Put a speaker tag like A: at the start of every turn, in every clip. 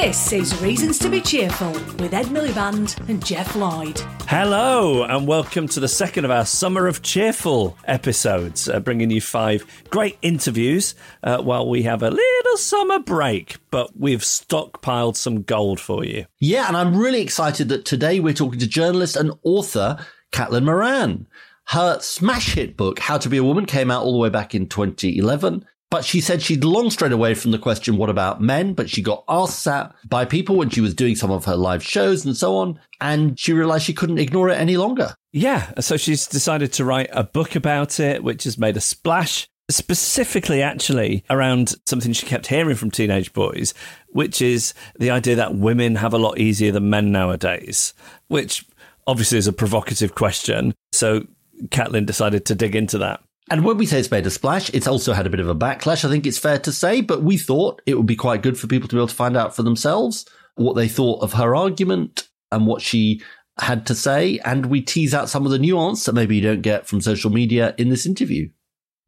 A: This is Reasons to be Cheerful with Ed Miliband and Geoff Lloyd.
B: Hello, and welcome to the second of our Summer of Cheerful episodes, uh, bringing you five great interviews uh, while we have a little summer break. But we've stockpiled some gold for you.
C: Yeah, and I'm really excited that today we're talking to journalist and author Caitlin Moran. Her smash hit book, How to Be a Woman, came out all the way back in 2011. But she said she'd long strayed away from the question, what about men? But she got asked that by people when she was doing some of her live shows and so on. And she realized she couldn't ignore it any longer.
B: Yeah, so she's decided to write a book about it, which has made a splash. Specifically, actually, around something she kept hearing from teenage boys, which is the idea that women have a lot easier than men nowadays, which obviously is a provocative question. So Caitlin decided to dig into that.
C: And when we say it's made a splash, it's also had a bit of a backlash, I think it's fair to say, but we thought it would be quite good for people to be able to find out for themselves what they thought of her argument and what she had to say. And we tease out some of the nuance that maybe you don't get from social media in this interview.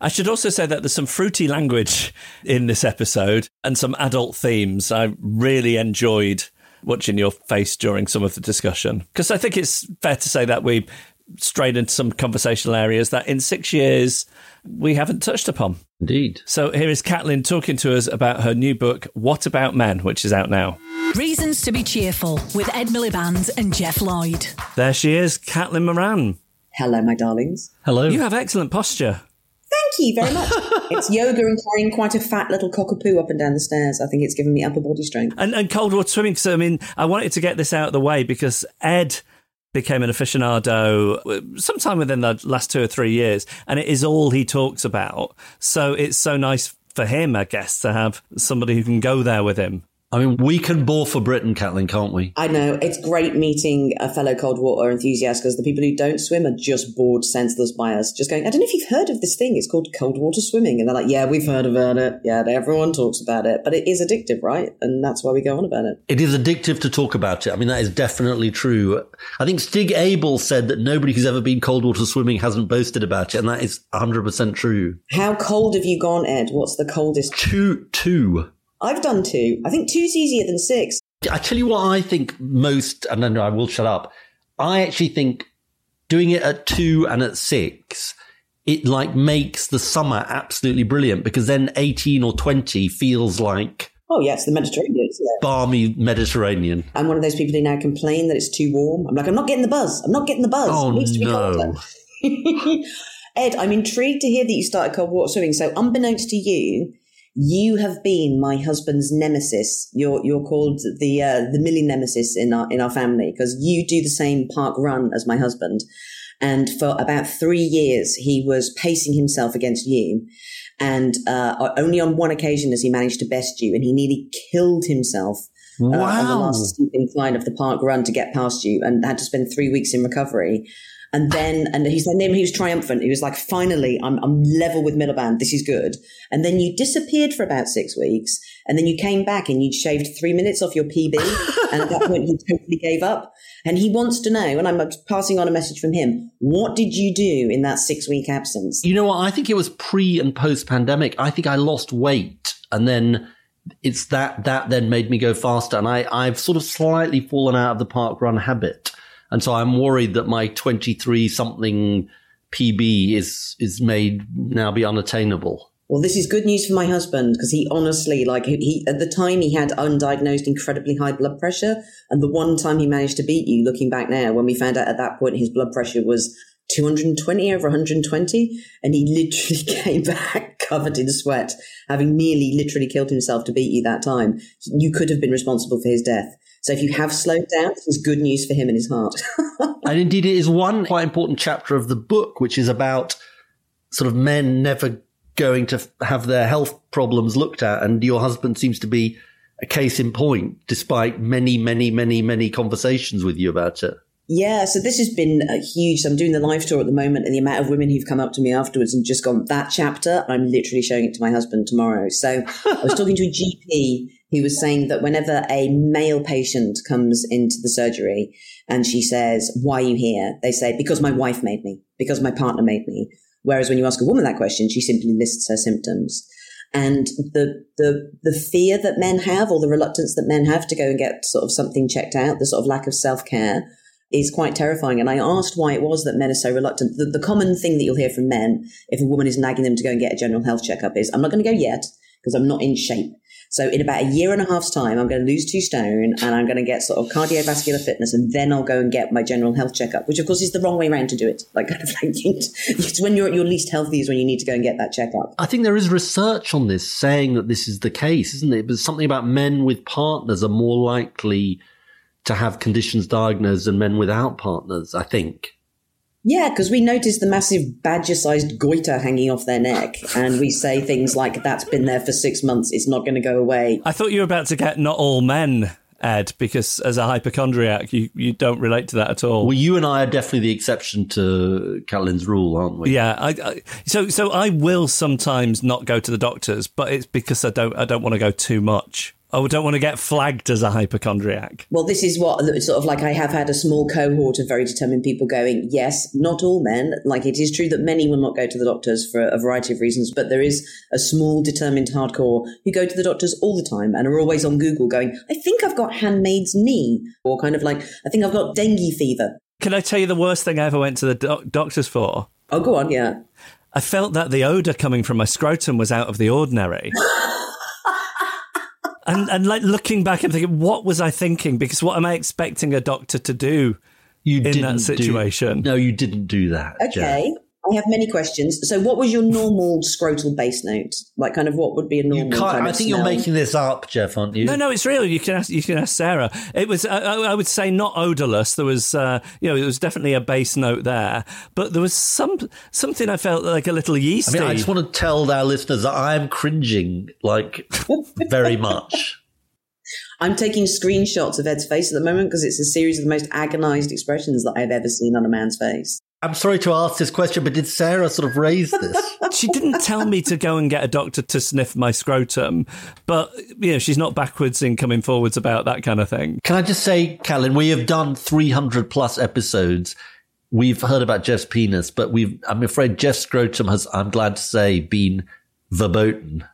B: I should also say that there's some fruity language in this episode and some adult themes. I really enjoyed watching your face during some of the discussion because I think it's fair to say that we strayed into some conversational areas that in six years we haven't touched upon.
C: Indeed.
B: So here is Caitlin talking to us about her new book, What About Men, which is out now.
A: Reasons to be Cheerful with Ed Miliband and Geoff Lloyd.
B: There she is, Caitlin Moran.
D: Hello, my darlings.
C: Hello.
B: You have excellent posture.
D: Thank you very much. it's yoga and carrying quite a fat little cockapoo up and down the stairs. I think it's given me upper body strength.
B: And, and cold water swimming. So, I mean, I wanted to get this out of the way because Ed became an aficionado uh, sometime within the last two or three years, and it is all he talks about. So it's so nice for him, I guess, to have somebody who can go there with him.
C: I mean, we can bore for Britain, Caitlin, can't we?
D: I know. It's great meeting a fellow cold water enthusiast because the people who don't swim are just bored senseless by us. Just going, I don't know if you've heard of this thing. It's called cold water swimming. And they're like, yeah, we've heard about it. Yeah, everyone talks about it. But it is addictive, right? And that's why we go on about it.
C: It is addictive to talk about it. I mean, that is definitely true. I think Stig Abell said that nobody who's ever been cold water swimming hasn't boasted about it. And that is 100% true.
D: How cold have you gone, Ed? What's the coldest?
C: Two, two.
D: I've done two. I think two's easier than six.
C: I tell you what I think most, and then I will shut up. I actually think doing it at two and at six, it like makes the summer absolutely brilliant because then 18 or 20 feels like
D: Oh, yes, the Mediterranean.
C: balmy Mediterranean.
D: I'm one of those people who now complain that it's too warm. I'm like, I'm not getting the buzz. I'm not getting the buzz.
C: Oh,
D: it needs to be
C: no.
D: Ed, I'm intrigued to hear that you started cold water swimming. So, unbeknownst to you, you have been my husband's nemesis. You're you're called the uh, the Millie nemesis in our in our family because you do the same park run as my husband. And for about three years, he was pacing himself against you. And uh, only on one occasion has he managed to best you, and he nearly killed himself uh, on the last steep incline of the park run to get past you, and had to spend three weeks in recovery. And then, and he said, then he was triumphant. He was like, finally, I'm, I'm level with Miliband. This is good. And then you disappeared for about six weeks. And then you came back and you'd shaved three minutes off your PB. and at that point, he totally gave up. And he wants to know, and I'm passing on a message from him. What did you do in that six week absence?
C: You know what? I think it was pre and post pandemic. I think I lost weight and then it's that, that then made me go faster. And I, I've sort of slightly fallen out of the park run habit. And so I'm worried that my 23 something PB is, is made now be unattainable.
D: Well, this is good news for my husband because he honestly, like, he, at the time he had undiagnosed incredibly high blood pressure, and the one time he managed to beat you, looking back now, when we found out at that point his blood pressure was 220 over 120. And he literally came back covered in sweat, having nearly literally killed himself to beat you that time. You could have been responsible for his death. So if you have slowed down, it's good news for him and his heart.
C: and indeed, it is one quite important chapter of the book, which is about sort of men never going to have their health problems looked at. And your husband seems to be a case in point, despite many, many, many, many conversations with you about it.
D: Yeah, so this has been a huge. I'm doing the live tour at the moment, and the amount of women who've come up to me afterwards and just gone, That chapter, I'm literally showing it to my husband tomorrow. So I was talking to a GP who was saying that whenever a male patient comes into the surgery and she says, Why are you here? They say, Because my wife made me, because my partner made me. Whereas when you ask a woman that question, she simply lists her symptoms. And the, the, the fear that men have or the reluctance that men have to go and get sort of something checked out, the sort of lack of self care is quite terrifying. And I asked why it was that men are so reluctant. The, the common thing that you'll hear from men if a woman is nagging them to go and get a general health checkup is, I'm not going to go yet because I'm not in shape. So in about a year and a half's time, I'm going to lose two stone and I'm going to get sort of cardiovascular fitness and then I'll go and get my general health checkup, which of course is the wrong way around to do it. Like kind of like it's when you're at your least healthy is when you need to go and get that checkup.
C: I think there is research on this saying that this is the case, isn't it? But something about men with partners are more likely to have conditions diagnosed than men without partners, I think.
D: Yeah, because we notice the massive badger sized goiter hanging off their neck, and we say things like, that's been there for six months, it's not going to go away.
B: I thought you were about to get not all men. Ed, because as a hypochondriac, you, you don't relate to that at all.
C: Well, you and I are definitely the exception to Catherine's rule, aren't we?
B: Yeah. I, I, so so I will sometimes not go to the doctors, but it's because I don't I don't want to go too much. Oh, don't want to get flagged as a hypochondriac.
D: Well, this is what sort of like I have had a small cohort of very determined people going, yes, not all men. Like it is true that many will not go to the doctors for a variety of reasons, but there is a small determined hardcore who go to the doctors all the time and are always on Google going, I think I've got handmaid's knee, or kind of like, I think I've got dengue fever.
B: Can I tell you the worst thing I ever went to the doc- doctors for?
D: Oh, go on, yeah.
B: I felt that the odor coming from my scrotum was out of the ordinary. and and like looking back and thinking, what was I thinking? Because what am I expecting a doctor to do you in that situation?
C: Do, no, you didn't do that.
D: Okay. Geoff. I have many questions. So, what was your normal scrotal base note? Like, kind of, what would be a normal? Kind
C: I think smell? you're making this up, Geoff, aren't you?
B: No, no, it's real. You can ask. You can ask Sarah. It was. I, I would say not odorless. There was, uh, you know, it was definitely a base note there, but there was some something I felt like a little yeasty.
C: I mean, I just want to tell our listeners that I am cringing like very much.
D: I'm taking screenshots of Ed's face at the moment because it's a series of the most agonized expressions that I've ever seen on a man's face.
C: I'm sorry to ask this question, but did Sarah sort of raise this?
B: she didn't tell me to go and get a doctor to sniff my scrotum, but you know she's not backwards in coming forwards about that kind of thing.
C: Can I just say, Callan, we have done 300 plus episodes. We've heard about Geoff's penis, but we've I'm afraid Geoff's scrotum has, I'm glad to say, been verboten.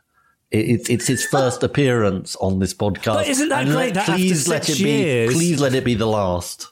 C: It's it's his first appearance on this podcast.
B: But isn't that and great? Let, that please let
C: it
B: years...
C: be. Please let it be the last.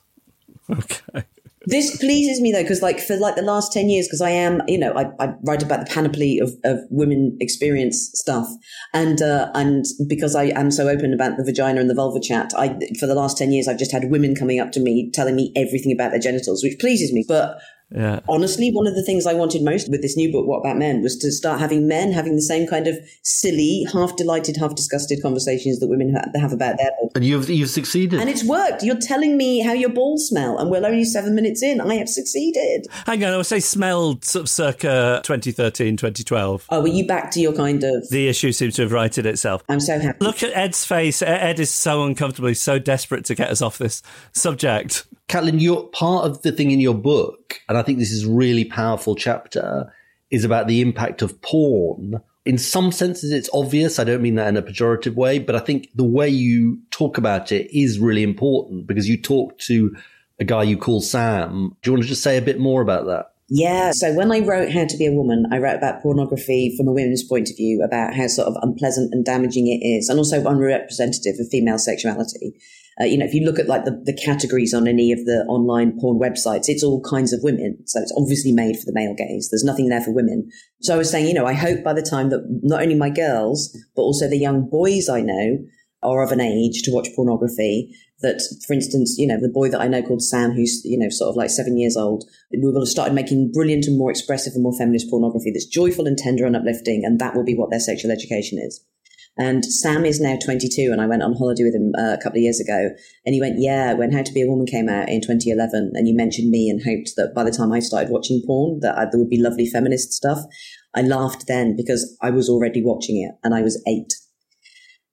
B: Okay.
D: This pleases me though, because like for like the last 10 years, because I am, you know, I, I, write about the panoply of, of women experience stuff. And, uh, and because I am so open about the vagina and the vulva chat, I, for the last 10 years, I've just had women coming up to me telling me everything about their genitals, which pleases me. But
B: yeah.
D: Honestly, one of the things I wanted most with this new book, What About Men, was to start having men having the same kind of silly, half delighted, half disgusted conversations that women have about their balls.
C: And you've, you've succeeded.
D: And it's worked. You're telling me how your balls smell, and we're only seven minutes in. I have succeeded.
B: Hang on, I would say smelled sort of circa 2013, 2012.
D: Oh, were you back to your kind of.
B: The issue seems to have righted itself.
D: I'm so happy.
B: Look at Ed's face. Ed is so uncomfortably, so desperate to get us off this subject.
C: Caitlin, you're part of the thing in your book, and I think this is really powerful chapter, is about the impact of porn. In some senses, it's obvious. I don't mean that in a pejorative way, but I think the way you talk about it is really important because you talk to a guy you call Sam. Do you want to just say a bit more about that?
D: Yeah. So when I wrote How to Be a Woman, I wrote about pornography from a women's point of view, about how sort of unpleasant and damaging it is, and also unrepresentative of female sexuality. Uh, you know, if you look at like the, the categories on any of the online porn websites, it's all kinds of women. So it's obviously made for the male gaze. There's nothing there for women. So I was saying, you know, I hope by the time that not only my girls, but also the young boys I know are of an age to watch pornography that, for instance, you know, the boy that I know called Sam, who's, you know, sort of like seven years old, we will have started making brilliant and more expressive and more feminist pornography that's joyful and tender and uplifting. And that will be what their sexual education is. And Sam is now 22, and I went on holiday with him uh, a couple of years ago. And he went, Yeah, when How to Be a Woman came out in 2011, and you mentioned me and hoped that by the time I started watching porn, that I, there would be lovely feminist stuff. I laughed then because I was already watching it, and I was eight.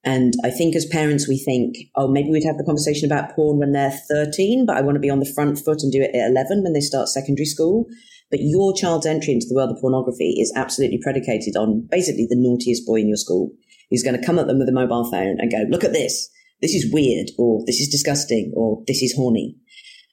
D: And I think as parents, we think, oh, maybe we'd have the conversation about porn when they're 13, but I want to be on the front foot and do it at 11 when they start secondary school. But your child's entry into the world of pornography is absolutely predicated on basically the naughtiest boy in your school who's going to come at them with a mobile phone and go, look at this. This is weird, or this is disgusting, or this is horny.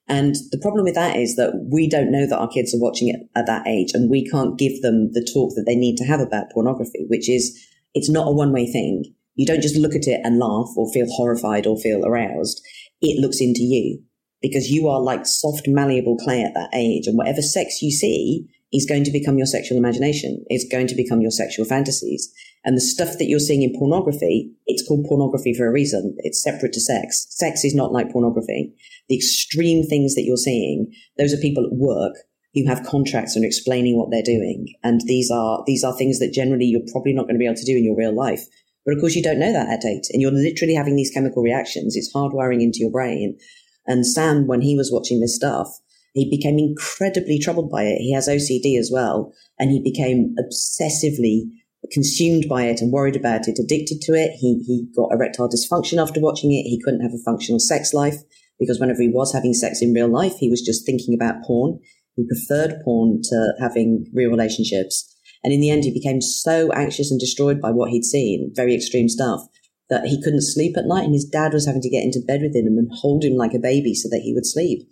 D: And the problem with that is that we don't know that our kids are watching it at that age, and we can't give them the talk that they need to have about pornography, which is it's not a one way thing. You don't just look at it and laugh or feel horrified or feel aroused. It looks into you because you are like soft, malleable clay at that age. And whatever sex you see is going to become your sexual imagination. It's going to become your sexual fantasies. And the stuff that you're seeing in pornography, it's called pornography for a reason. It's separate to sex. Sex is not like pornography. The extreme things that you're seeing, those are people at work who have contracts and are explaining what they're doing. And these are, these are things that generally you're probably not going to be able to do in your real life. But of course you don't know that at eight and you're literally having these chemical reactions. It's hardwiring into your brain. And Sam, when he was watching this stuff, he became incredibly troubled by it. He has OCD as well. And he became obsessively consumed by it and worried about it, addicted to it. He, he got erectile dysfunction after watching it. He couldn't have a functional sex life because whenever he was having sex in real life, he was just thinking about porn. He preferred porn to having real relationships. And in the end, he became so anxious and destroyed by what he'd seen, very extreme stuff, that he couldn't sleep at night. And his dad was having to get into bed with him and hold him like a baby so that he would sleep.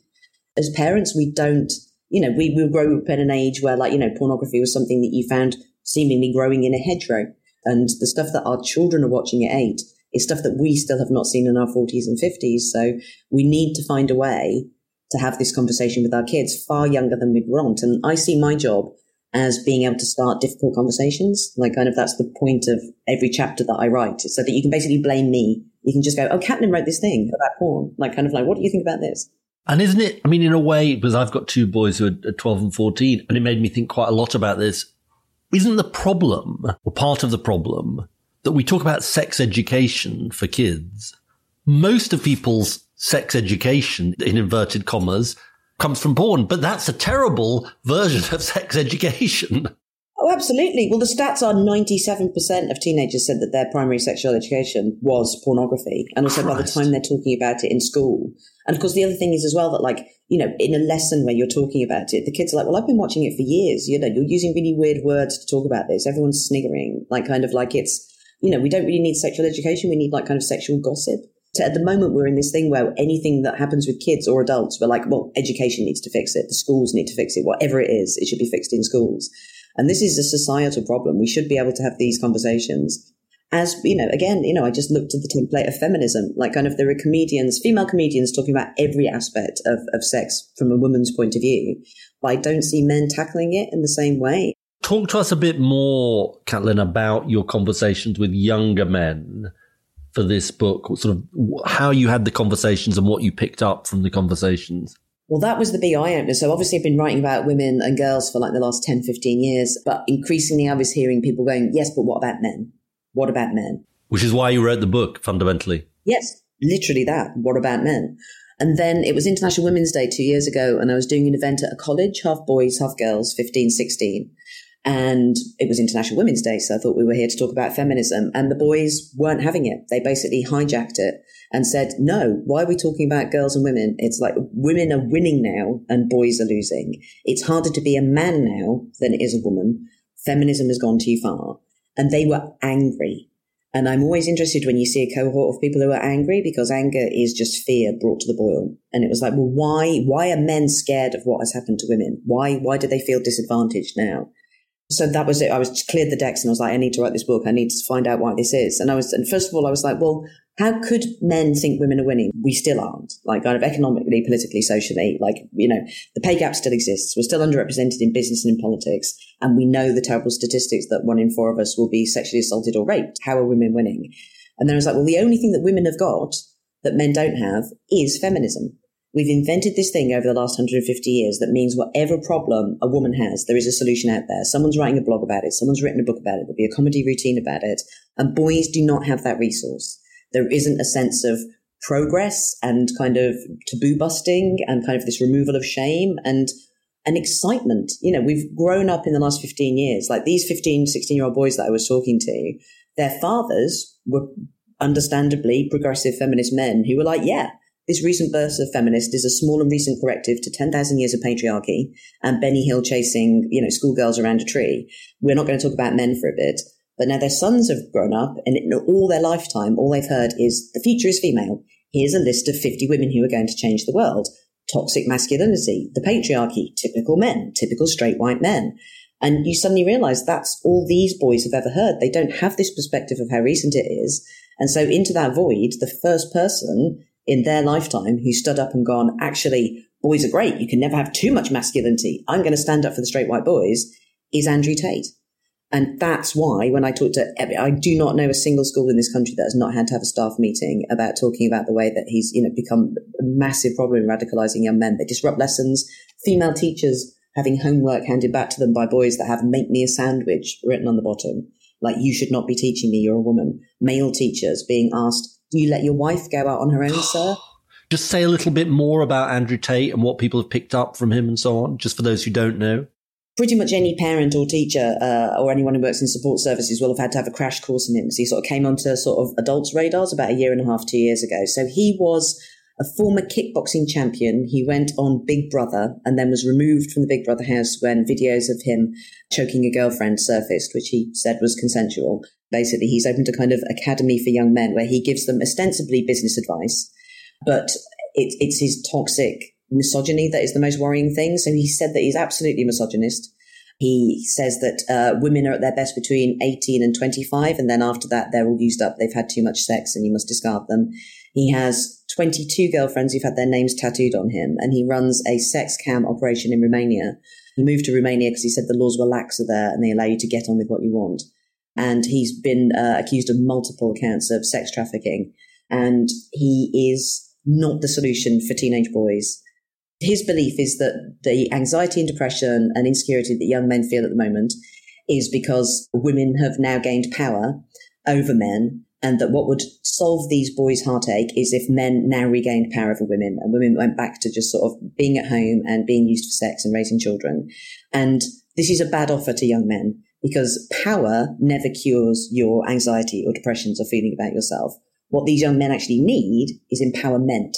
D: As parents, we don't, you know, we, we grow up in an age where like, you know, pornography was something that you found seemingly growing in a hedgerow. And the stuff that our children are watching at eight is stuff that we still have not seen in our 40s and 50s. So we need to find a way to have this conversation with our kids far younger than we'd want. And I see my job as being able to start difficult conversations. Like kind of that's the point of every chapter that I write so that you can basically blame me. You can just go, Oh, Caitlin wrote this thing about porn. Like kind of like, what do you think about this?
C: And isn't it, I mean, in a way, because I've got two boys who are 12 and 14 and it made me think quite a lot about this isn't the problem, or part of the problem, that we talk about sex education for kids? Most of people's sex education, in inverted commas, comes from porn, but that's a terrible version of sex education.
D: Oh, absolutely. Well, the stats are 97% of teenagers said that their primary sexual education was pornography. And also Christ. by the time they're talking about it in school. And of course, the other thing is as well that like, you know, in a lesson where you're talking about it, the kids are like, well, I've been watching it for years. You know, you're using really weird words to talk about this. Everyone's sniggering, like kind of like it's, you know, we don't really need sexual education. We need like kind of sexual gossip. So at the moment, we're in this thing where anything that happens with kids or adults, we're like, well, education needs to fix it. The schools need to fix it. Whatever it is, it should be fixed in schools. And this is a societal problem. We should be able to have these conversations. As, you know, again, you know, I just looked at the template of feminism, like kind of there are comedians, female comedians talking about every aspect of, of sex from a woman's point of view. But I don't see men tackling it in the same way.
C: Talk to us a bit more, Caitlin, about your conversations with younger men for this book, sort of how you had the conversations and what you picked up from the conversations.
D: Well, that was the big eye opener. So obviously I've been writing about women and girls for like the last 10, 15 years, but increasingly I was hearing people going, yes, but what about men? What about men?
C: Which is why you wrote the book fundamentally.
D: Yes, literally that. What about men? And then it was International Women's Day two years ago, and I was doing an event at a college, half boys, half girls, 15, 16. And it was International Women's Day, so I thought we were here to talk about feminism. And the boys weren't having it. They basically hijacked it and said, no, why are we talking about girls and women? It's like women are winning now and boys are losing. It's harder to be a man now than it is a woman. Feminism has gone too far. And they were angry. And I'm always interested when you see a cohort of people who are angry because anger is just fear brought to the boil. And it was like, well, why, why are men scared of what has happened to women? Why, why do they feel disadvantaged now? So that was it. I was cleared the decks and I was like, I need to write this book. I need to find out why this is. And I was, and first of all, I was like, well, how could men think women are winning? We still aren't. Like kind of economically, politically, socially, like, you know, the pay gap still exists. We're still underrepresented in business and in politics. And we know the terrible statistics that one in four of us will be sexually assaulted or raped. How are women winning? And then I was like, well, the only thing that women have got that men don't have is feminism. We've invented this thing over the last 150 years that means whatever problem a woman has, there is a solution out there. Someone's writing a blog about it. Someone's written a book about it. There'll be a comedy routine about it. And boys do not have that resource. There isn't a sense of progress and kind of taboo busting and kind of this removal of shame and an excitement. You know, we've grown up in the last 15 years. Like these 15, 16 year old boys that I was talking to, their fathers were understandably progressive feminist men who were like, yeah, this recent burst of feminist is a small and recent corrective to 10,000 years of patriarchy and Benny Hill chasing, you know, schoolgirls around a tree. We're not going to talk about men for a bit. But now their sons have grown up and in all their lifetime, all they've heard is the future is female. Here's a list of 50 women who are going to change the world. Toxic masculinity, the patriarchy, typical men, typical straight white men. And you suddenly realize that's all these boys have ever heard. They don't have this perspective of how recent it is. And so into that void, the first person in their lifetime who stood up and gone, actually, boys are great. You can never have too much masculinity. I'm going to stand up for the straight white boys is Andrew Tate. And that's why when I talk to, I do not know a single school in this country that has not had to have a staff meeting about talking about the way that he's, you know, become a massive problem in radicalizing young men. They disrupt lessons. Female teachers having homework handed back to them by boys that have make me a sandwich written on the bottom. Like you should not be teaching me. You're a woman. Male teachers being asked do you let your wife go out on her own, sir?
C: Just say a little bit more about Andrew Tate and what people have picked up from him and so on, just for those who don't know.
D: Pretty much any parent or teacher uh, or anyone who works in support services will have had to have a crash course in him because he sort of came onto sort of adults' radars about a year and a half, two years ago. So he was a former kickboxing champion. He went on Big Brother and then was removed from the Big Brother house when videos of him choking a girlfriend surfaced, which he said was consensual basically he's opened a kind of academy for young men where he gives them ostensibly business advice, but it, it's his toxic misogyny that is the most worrying thing. So he said that he's absolutely misogynist. He says that uh, women are at their best between 18 and 25, and then after that, they're all used up. They've had too much sex and you must discard them. He has 22 girlfriends who've had their names tattooed on him, and he runs a sex cam operation in Romania. He moved to Romania because he said the laws were laxer there and they allow you to get on with what you want and he's been uh, accused of multiple counts of sex trafficking. And he is not the solution for teenage boys. His belief is that the anxiety and depression and insecurity that young men feel at the moment is because women have now gained power over men and that what would solve these boys' heartache is if men now regained power over women and women went back to just sort of being at home and being used for sex and raising children. And this is a bad offer to young men because power never cures your anxiety or depressions or feeling about yourself. What these young men actually need is empowerment.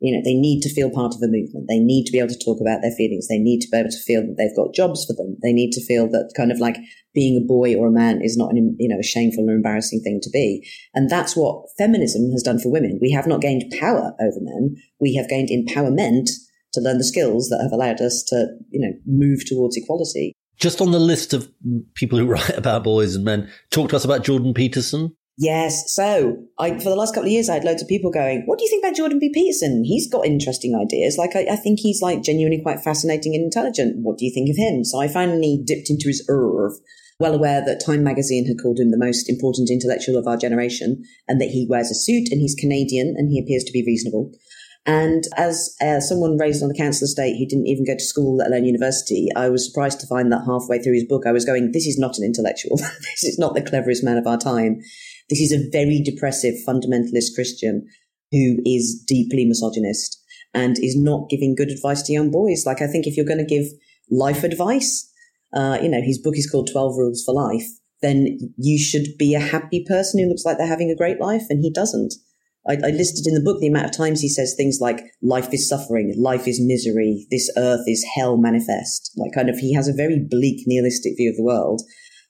D: You know, they need to feel part of a movement. They need to be able to talk about their feelings. They need to be able to feel that they've got jobs for them. They need to feel that kind of like being a boy or a man is not an, you know, a shameful or embarrassing thing to be. And that's what feminism has done for women. We have not gained power over men. We have gained empowerment to learn the skills that have allowed us to, you know, move towards equality.
C: Just on the list of people who write about boys and men, talk to us about Jordan Peterson.
D: Yes. So I, for the last couple of years, I had loads of people going, what do you think about Jordan B. Peterson? He's got interesting ideas. Like, I, I, think he's like genuinely quite fascinating and intelligent. What do you think of him? So I finally dipped into his oeuvre, well aware that Time magazine had called him the most important intellectual of our generation and that he wears a suit and he's Canadian and he appears to be reasonable. And as uh, someone raised on the council estate who didn't even go to school, let alone university, I was surprised to find that halfway through his book, I was going, this is not an intellectual. this is not the cleverest man of our time. This is a very depressive fundamentalist Christian who is deeply misogynist and is not giving good advice to young boys. Like, I think if you're going to give life advice, uh, you know, his book is called 12 Rules for Life, then you should be a happy person who looks like they're having a great life, and he doesn't. I, I, listed in the book the amount of times he says things like life is suffering, life is misery, this earth is hell manifest. Like kind of, he has a very bleak nihilistic view of the world.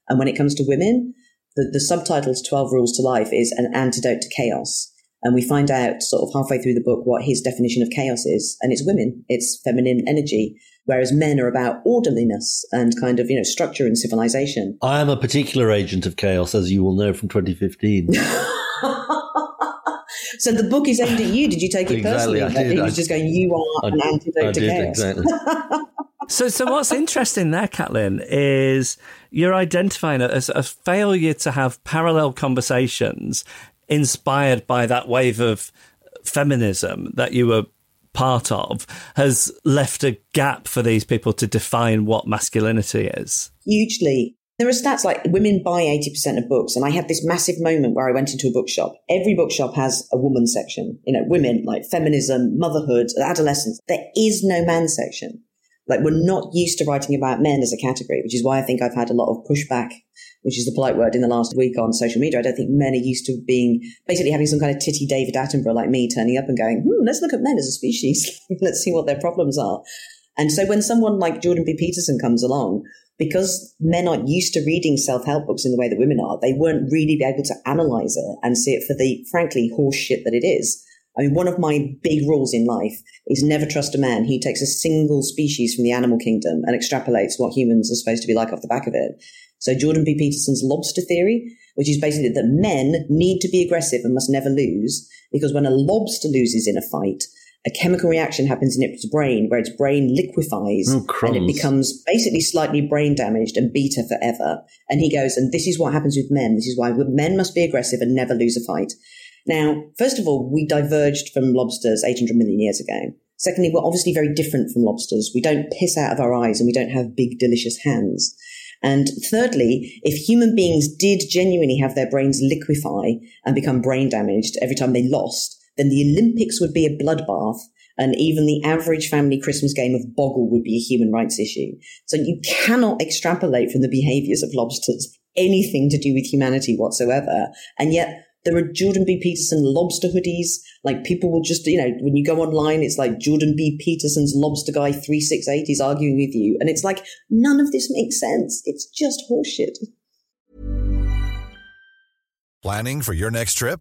D: And when it comes to women, the, the subtitle to 12 Rules to Life is an antidote to chaos. And we find out sort of halfway through the book what his definition of chaos is. And it's women. It's feminine energy. Whereas men are about orderliness and kind of, you know, structure and civilization.
C: I am a particular agent of chaos, as you will know from 2015.
D: So the book is aimed at you. Did you take it
C: exactly,
D: personally?
C: I did.
D: He was just going, "You are I an did, antidote I to did, chaos."
C: Exactly.
B: so, so what's interesting there, Caitlin, is you're identifying a, as a failure to have parallel conversations inspired by that wave of feminism that you were part of has left a gap for these people to define what masculinity is.
D: Hugely. There are stats like women buy 80% of books. And I had this massive moment where I went into a bookshop. Every bookshop has a woman section, you know, women like feminism, motherhood, adolescence. There is no man section. Like we're not used to writing about men as a category, which is why I think I've had a lot of pushback, which is the polite word in the last week on social media. I don't think men are used to being basically having some kind of titty David Attenborough like me turning up and going, hmm, let's look at men as a species. let's see what their problems are. And so when someone like Jordan B. Peterson comes along, because men aren't used to reading self-help books in the way that women are, they weren't really able to analyze it and see it for the, frankly, horse shit that it is. I mean, one of my big rules in life is never trust a man. He takes a single species from the animal kingdom and extrapolates what humans are supposed to be like off the back of it. So Jordan B. Peterson's lobster theory, which is basically that men need to be aggressive and must never lose, because when a lobster loses in a fight, a chemical reaction happens in its brain where its brain liquefies
C: oh,
D: and it becomes basically slightly brain damaged and beta forever. And he goes, and this is what happens with men. This is why men must be aggressive and never lose a fight. Now, first of all, we diverged from lobsters 800 million years ago. Secondly, we're obviously very different from lobsters. We don't piss out of our eyes and we don't have big, delicious hands. And thirdly, if human beings did genuinely have their brains liquefy and become brain damaged every time they lost, then the Olympics would be a bloodbath and even the average family Christmas game of Boggle would be a human rights issue. So you cannot extrapolate from the behaviors of lobsters anything to do with humanity whatsoever. And yet there are Jordan B. Peterson lobster hoodies. Like people will just, you know, when you go online, it's like Jordan B. Peterson's lobster guy 368 is arguing with you. And it's like, none of this makes sense. It's just horseshit.
E: Planning for your next trip?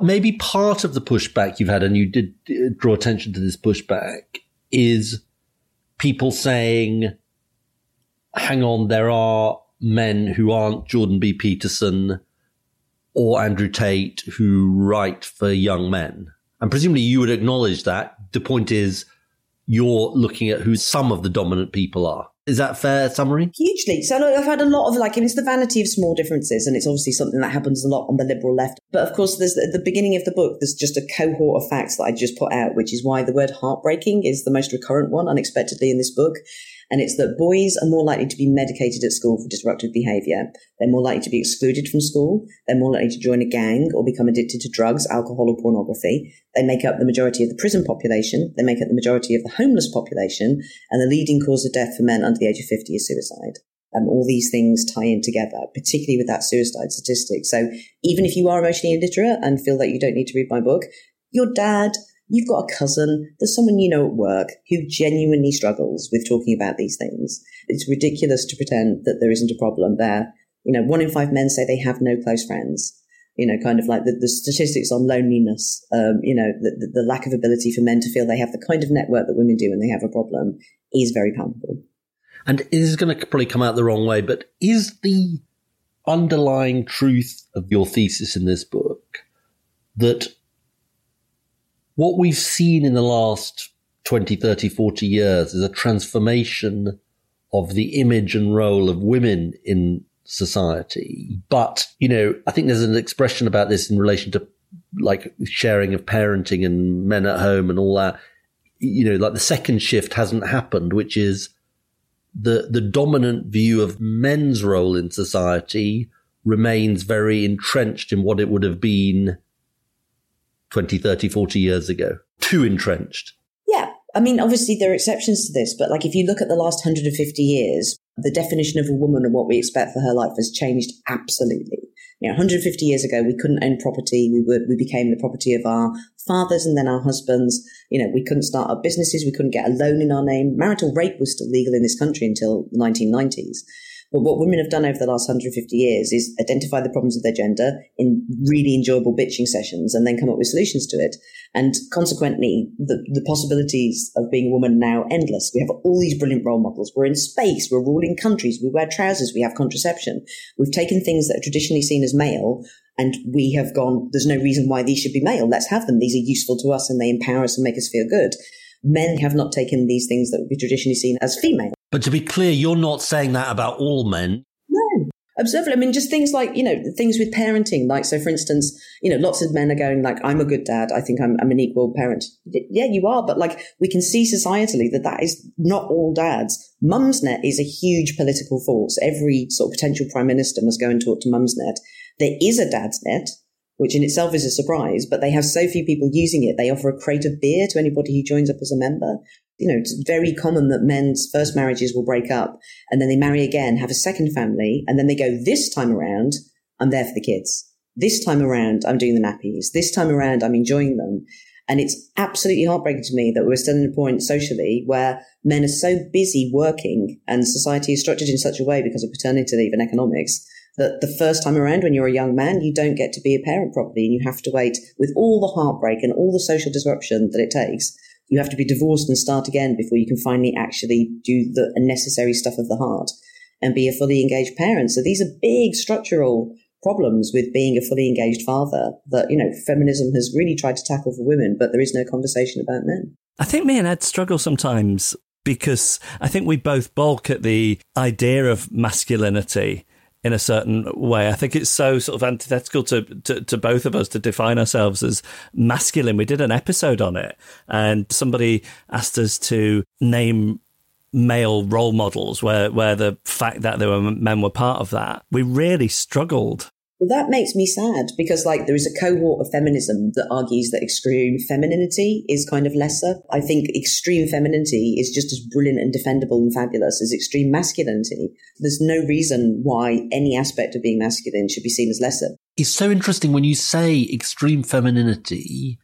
C: Maybe part of the pushback you've had, and you did uh, draw attention to this pushback, is people saying, hang on, there are men who aren't Jordan B. Peterson or Andrew Tate who write for young men. And presumably you would acknowledge that. The point is you're looking at who some of the dominant people are. Is that fair summary?
D: Hugely. So I've had a lot of like, it's the vanity of small differences, and it's obviously something that happens a lot on the liberal left. But of course, there's at the beginning of the book, there's just a cohort of facts that I just put out, which is why the word heartbreaking is the most recurrent one unexpectedly in this book. And it's that boys are more likely to be medicated at school for disruptive behavior. They're more likely to be excluded from school. They're more likely to join a gang or become addicted to drugs, alcohol, or pornography. They make up the majority of the prison population. They make up the majority of the homeless population. And the leading cause of death for men under the age of 50 is suicide. And all these things tie in together, particularly with that suicide statistic. So even if you are emotionally illiterate and feel that you don't need to read my book, your dad, you've got a cousin, there's someone you know at work who genuinely struggles with talking about these things. It's ridiculous to pretend that there isn't a problem there. You know, one in five men say they have no close friends. You know, kind of like the, the statistics on loneliness, um, you know, the, the, lack of ability for men to feel they have the kind of network that women do when they have a problem is very palpable.
C: And it is going to probably come out the wrong way, but is the underlying truth of your thesis in this book that what we've seen in the last 20, 30, 40 years is a transformation of the image and role of women in society. But, you know, I think there's an expression about this in relation to like sharing of parenting and men at home and all that. You know, like the second shift hasn't happened, which is the, the dominant view of men's role in society remains very entrenched in what it would have been 20, 30, 40 years ago. Too entrenched.
D: Yeah. I mean, obviously there are exceptions to this, but like if you look at the last 150 years, the definition of a woman and what we expect for her life has changed absolutely. You know, 150 years ago, we couldn't own property. We were, we became the property of our fathers and then our husbands. You know, we couldn't start our businesses. We couldn't get a loan in our name. Marital rape was still legal in this country until the 1990s. But what women have done over the last 150 years is identify the problems of their gender in really enjoyable bitching sessions and then come up with solutions to it. And consequently, the, the possibilities of being a woman are now endless. We have all these brilliant role models. We're in space. We're ruling countries. We wear trousers. We have contraception. We've taken things that are traditionally seen as male and we have gone, there's no reason why these should be male. Let's have them. These are useful to us and they empower us and make us feel good. Men have not taken these things that would be traditionally seen as female.
C: But to be clear, you're not saying that about all men.
D: No. Observe I mean, just things like, you know, things with parenting. Like, so for instance, you know, lots of men are going like, I'm a good dad. I think I'm, I'm an equal parent. Yeah, you are. But like, we can see societally that that is not all dads. Mumsnet is a huge political force. Every sort of potential prime minister must go and talk to Mumsnet. There is a dad's net, which in itself is a surprise, but they have so few people using it. They offer a crate of beer to anybody who joins up as a member you know, it's very common that men's first marriages will break up and then they marry again, have a second family, and then they go, this time around, I'm there for the kids. This time around, I'm doing the nappies. This time around, I'm enjoying them. And it's absolutely heartbreaking to me that we're still in a point socially where men are so busy working and society is structured in such a way because of paternity leave and economics that the first time around when you're a young man, you don't get to be a parent properly and you have to wait with all the heartbreak and all the social disruption that it takes you have to be divorced and start again before you can finally actually do the necessary stuff of the heart and be a fully engaged parent. So these are big structural problems with being a fully engaged father that, you know, feminism has really tried to tackle for women, but there is no conversation about men.
B: I think me and Ed struggle sometimes because I think we both balk at the idea of masculinity in a certain way. I think it's so sort of antithetical to, to, to, both of us to define ourselves as masculine. We did an episode on it, and somebody asked us to name male role models where, where the fact that there were men were part of that. We really struggled
D: well, that makes me sad because, like, there is a cohort of feminism that argues that extreme femininity is kind of lesser. I think extreme femininity is just as brilliant and defendable and fabulous as extreme masculinity. There's no reason why any aspect of being masculine should be seen as lesser.
C: It's so interesting when you say extreme femininity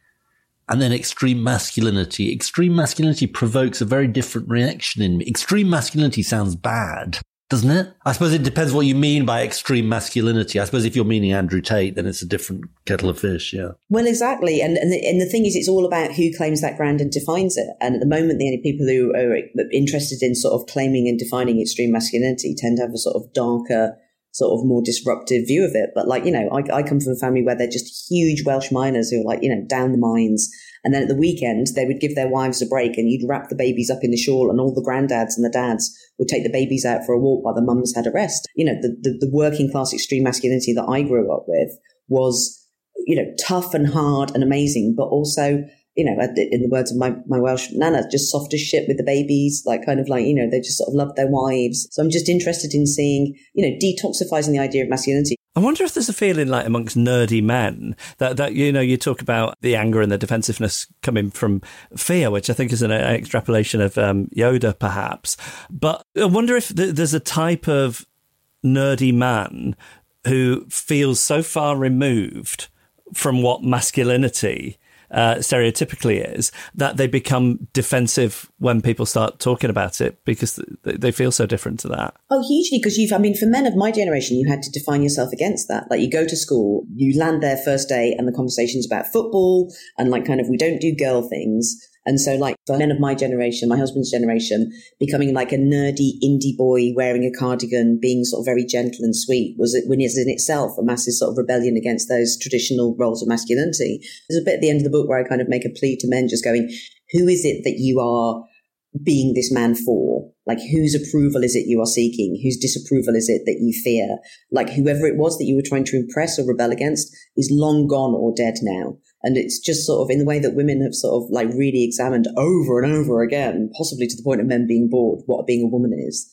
C: and then extreme masculinity. Extreme masculinity provokes a very different reaction in me. Extreme masculinity sounds bad doesn't it? I suppose it depends what you mean by extreme masculinity. I suppose if you're meaning Andrew Tate, then it's a different kettle of fish. Yeah.
D: Well, exactly. And and the, and the thing is, it's all about who claims that ground and defines it. And at the moment, the only people who are interested in sort of claiming and defining extreme masculinity tend to have a sort of darker sort of more disruptive view of it. But like, you know, I, I come from a family where they're just huge Welsh miners who are like, you know, down the mines and then at the weekend, they would give their wives a break and you'd wrap the babies up in the shawl and all the granddads and the dads would take the babies out for a walk while the mums had a rest. You know, the, the, the working class extreme masculinity that I grew up with was, you know, tough and hard and amazing, but also, you know, in the words of my, my Welsh nana, just soft as shit with the babies, like kind of like, you know, they just sort of loved their wives. So I'm just interested in seeing, you know, detoxifying the idea of masculinity.
B: I wonder if there's a feeling like amongst nerdy men that, that you know you talk about the anger and the defensiveness coming from fear, which I think is an extrapolation of um, Yoda, perhaps. But I wonder if th- there's a type of nerdy man who feels so far removed from what masculinity uh, stereotypically is, that they become defensive when people start talking about it because they feel so different to that.
D: Oh, hugely, because you've, I mean, for men of my generation, you had to define yourself against that. Like you go to school, you land there first day, and the conversation's about football and like kind of we don't do girl things. And so, like, for men of my generation, my husband's generation, becoming like a nerdy indie boy wearing a cardigan, being sort of very gentle and sweet was it when it's in itself a massive sort of rebellion against those traditional roles of masculinity. There's a bit at the end of the book where I kind of make a plea to men just going, who is it that you are being this man for? Like, whose approval is it you are seeking? Whose disapproval is it that you fear? Like, whoever it was that you were trying to impress or rebel against is long gone or dead now. And it's just sort of in the way that women have sort of like really examined over and over again, possibly to the point of men being bored, what being a woman is.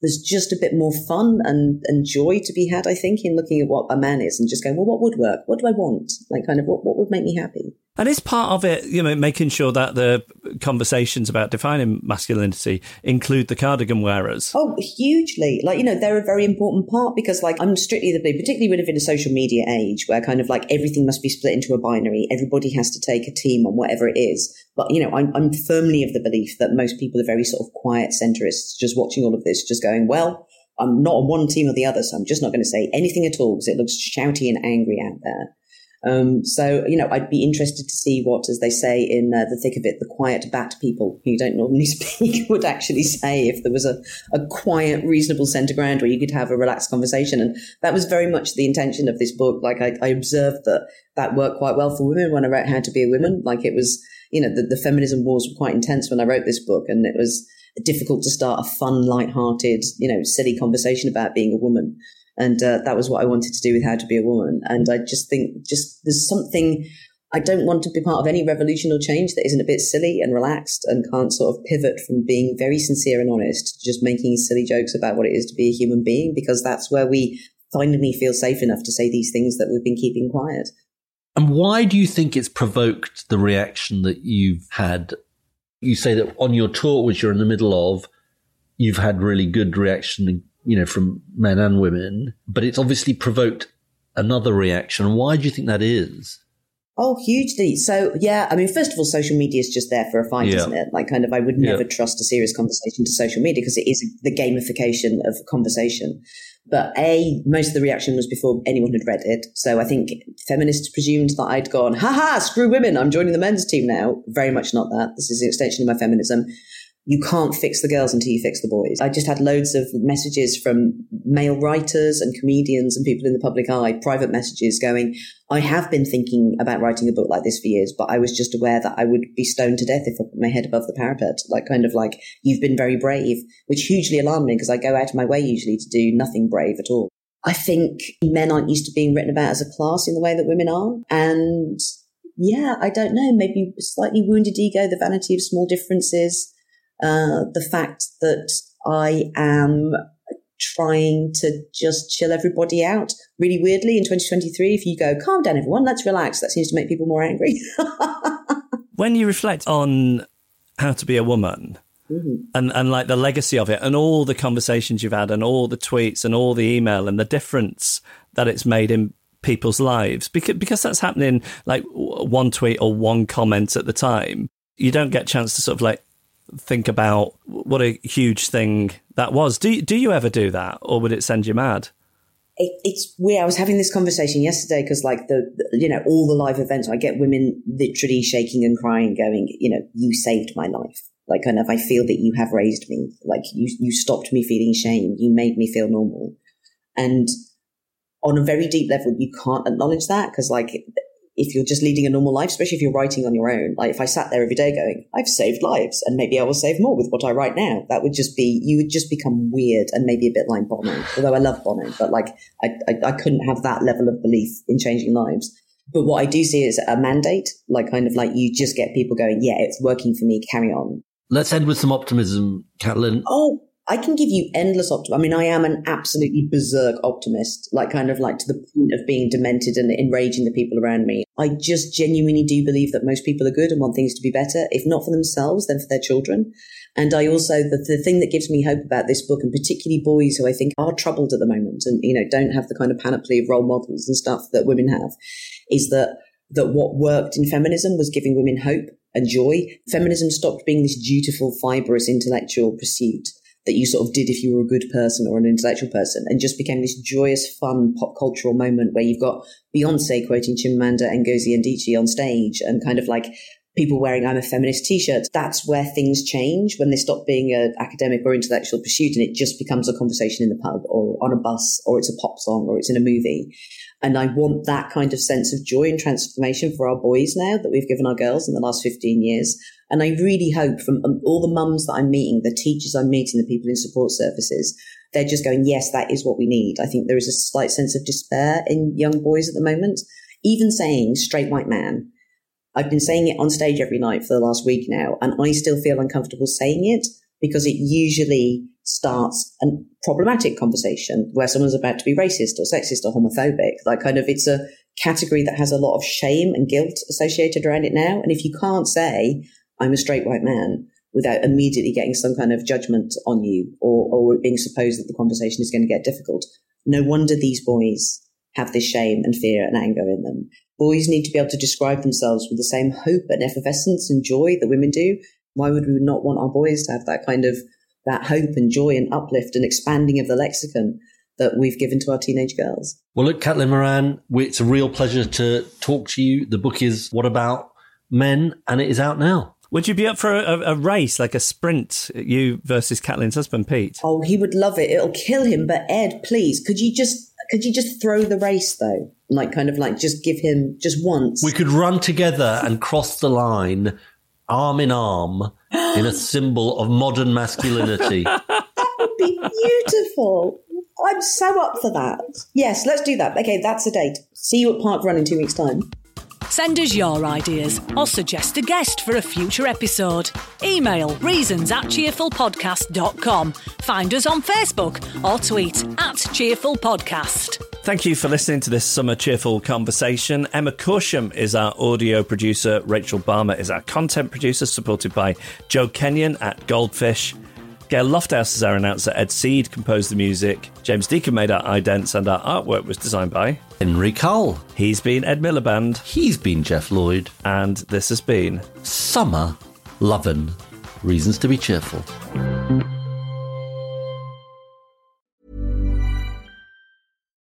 D: There's just a bit more fun and, and joy to be had, I think, in looking at what a man is and just going, well, what would work? What do I want? Like, kind of, what, what would make me happy?
B: And is part of it, you know, making sure that the conversations about defining masculinity include the cardigan wearers?
D: Oh, hugely. Like, you know, they're a very important part because, like, I'm strictly the blue, particularly we live in a social media age where kind of like everything must be split into a binary. Everybody has to take a team on whatever it is. But, you know, I'm, I'm firmly of the belief that most people are very sort of quiet centrists, just watching all of this, just going, well, I'm not on one team or the other, so I'm just not going to say anything at all because it looks shouty and angry out there. Um, so, you know, I'd be interested to see what, as they say in uh, the thick of it, the quiet bat people who don't normally speak would actually say if there was a, a quiet, reasonable centre ground where you could have a relaxed conversation. And that was very much the intention of this book. Like I, I observed that that worked quite well for women when I wrote How to Be a Woman. Like it was, you know, the, the feminism wars were quite intense when I wrote this book and it was difficult to start a fun, light-hearted, you know, silly conversation about being a woman. And uh, that was what I wanted to do with How to Be a Woman. And I just think, just there's something. I don't want to be part of any revolution or change that isn't a bit silly and relaxed and can't sort of pivot from being very sincere and honest to just making silly jokes about what it is to be a human being, because that's where we finally feel safe enough to say these things that we've been keeping quiet.
C: And why do you think it's provoked the reaction that you've had? You say that on your tour, which you're in the middle of, you've had really good reaction you know, from men and women, but it's obviously provoked another reaction. Why do you think that is?
D: Oh, hugely. So, yeah, I mean, first of all, social media is just there for a fight, yeah. isn't it? Like, kind of, I would never yeah. trust a serious conversation to social media because it is the gamification of conversation. But A, most of the reaction was before anyone had read it. So I think feminists presumed that I'd gone, ha ha, screw women, I'm joining the men's team now. Very much not that. This is the extension of my feminism you can't fix the girls until you fix the boys. I just had loads of messages from male writers and comedians and people in the public eye, private messages going, I have been thinking about writing a book like this for years, but I was just aware that I would be stoned to death if I put my head above the parapet. Like, kind of like, you've been very brave, which hugely alarmed me because I go out of my way usually to do nothing brave at all. I think men aren't used to being written about as a class in the way that women are. And yeah, I don't know, maybe slightly wounded ego, the vanity of small differences uh, the fact that I am trying to just chill everybody out. Really weirdly, in 2023, if you go, calm down, everyone, let's relax, that seems to make people more angry.
B: when you reflect on how to be a woman, mm-hmm. and, and like the legacy of it, and all the conversations you've had, and all the tweets, and all the email, and the difference that it's made in people's lives, because, because that's happening like one tweet or one comment at the time, you don't get a chance to sort of like think about what a huge thing that was. Do do you ever do that, or would it send you mad?
D: It, it's weird. I was having this conversation yesterday because, like the, the, you know, all the live events, I get women literally shaking and crying, going, you know, you saved my life. Like, kind of, I feel that you have raised me. Like, you you stopped me feeling shame. You made me feel normal. And on a very deep level, you can't acknowledge that because, like, if you're just leading a normal life, especially if you're writing on your own, like if I sat there every day going, I've saved lives and maybe I will save more with what I write now, that would just be, you would just become weird and maybe a bit like Bono, although I love Bono, but like I, I, I couldn't have that level of belief in changing lives. But what I do see is a mandate, like kind of like you just get people going, yeah, it's working for me, carry on.
C: Let's end with some optimism, Caitlin.
D: Oh, I can give you endless optimism. I mean, I am an absolutely berserk optimist, like kind of like to the point of being demented and enraging the people around me. I just genuinely do believe that most people are good and want things to be better, if not for themselves, then for their children. And I also, the, the thing that gives me hope about this book, and particularly boys who I think are troubled at the moment and, you know, don't have the kind of panoply of role models and stuff that women have, is that, that what worked in feminism was giving women hope and joy. Feminism stopped being this dutiful, fibrous intellectual pursuit that you sort of did if you were a good person or an intellectual person and just became this joyous, fun pop cultural moment where you've got Beyonce quoting Chimamanda Ngozi Adichie on stage and kind of like people wearing I'm a feminist t-shirts. That's where things change when they stop being an academic or intellectual pursuit and it just becomes a conversation in the pub or on a bus or it's a pop song or it's in a movie. And I want that kind of sense of joy and transformation for our boys now that we've given our girls in the last 15 years. And I really hope from um, all the mums that I'm meeting, the teachers I'm meeting, the people in support services, they're just going, yes, that is what we need. I think there is a slight sense of despair in young boys at the moment. Even saying straight white man, I've been saying it on stage every night for the last week now, and I still feel uncomfortable saying it because it usually starts a problematic conversation where someone's about to be racist or sexist or homophobic. Like kind of it's a category that has a lot of shame and guilt associated around it now. And if you can't say, I'm a straight white man without immediately getting some kind of judgment on you or, or being supposed that the conversation is going to get difficult, no wonder these boys have this shame and fear and anger in them. Boys need to be able to describe themselves with the same hope and effervescence and joy that women do. Why would we not want our boys to have that kind of that hope and joy and uplift and expanding of the lexicon that we've given to our teenage girls.
C: Well, look, Caitlin Moran, it's a real pleasure to talk to you. The book is What About Men, and it is out now.
B: Would you be up for a, a race, like a sprint, you versus Caitlin's husband, Pete?
D: Oh, he would love it. It'll kill him. But Ed, please, could you just could you just throw the race though? Like kind of like just give him just once.
C: We could run together and cross the line, arm in arm, in a symbol of modern masculinity.
D: that would be beautiful. I'm so up for that. Yes, let's do that. Okay, that's a date. See you at Park Run in two weeks' time.
A: Send us your ideas or suggest a guest for a future episode. Email reasons at cheerfulpodcast.com. Find us on Facebook or tweet at cheerfulpodcast.
B: Thank you for listening to this summer cheerful conversation. Emma Corsham is our audio producer. Rachel Barmer is our content producer, supported by Joe Kenyon at Goldfish. Gail Lofthouse is our announcer. Ed Seed composed the music. James Deacon made our idents, and our artwork was designed by
C: Henry Cole.
B: He's been Ed Miliband.
C: He's been Geoff Lloyd.
B: And this has been
C: Summer Lovin'. Reasons to be cheerful.